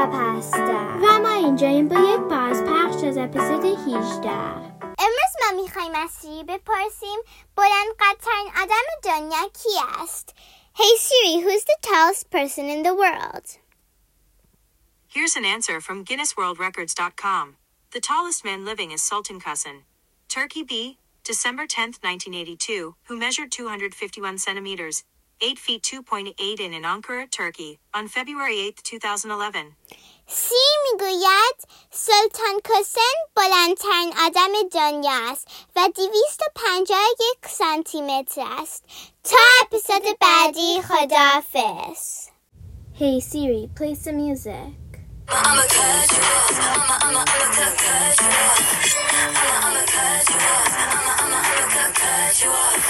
و پستر و ما اینجاییم با یک باز پخش از اپیزود 18 امروز ما میخوایم از سیری بپرسیم بلند قدترین آدم دنیا کی است؟ Hey Siri, who's the tallest person in the world? Here's an answer from GuinnessWorldRecords.com. The tallest man living is Sultan Kösen, Turkey B, December 10, 1982, who measured 251 centimeters, 8 feet 2.8 in in Ankara, Turkey, on February 8, 2011. سی میگوید سلطان کسن بلندترین آدم دنیا است و 251 سانتی متر است تا اپیزود بعدی خداحافظ Hey Siri, play some music I'ma cut you off. I'ma, I'ma, I'ma cut, cut you off. I'ma, I'ma cut you off. I'ma, I'ma, I'ma cut, cut you off.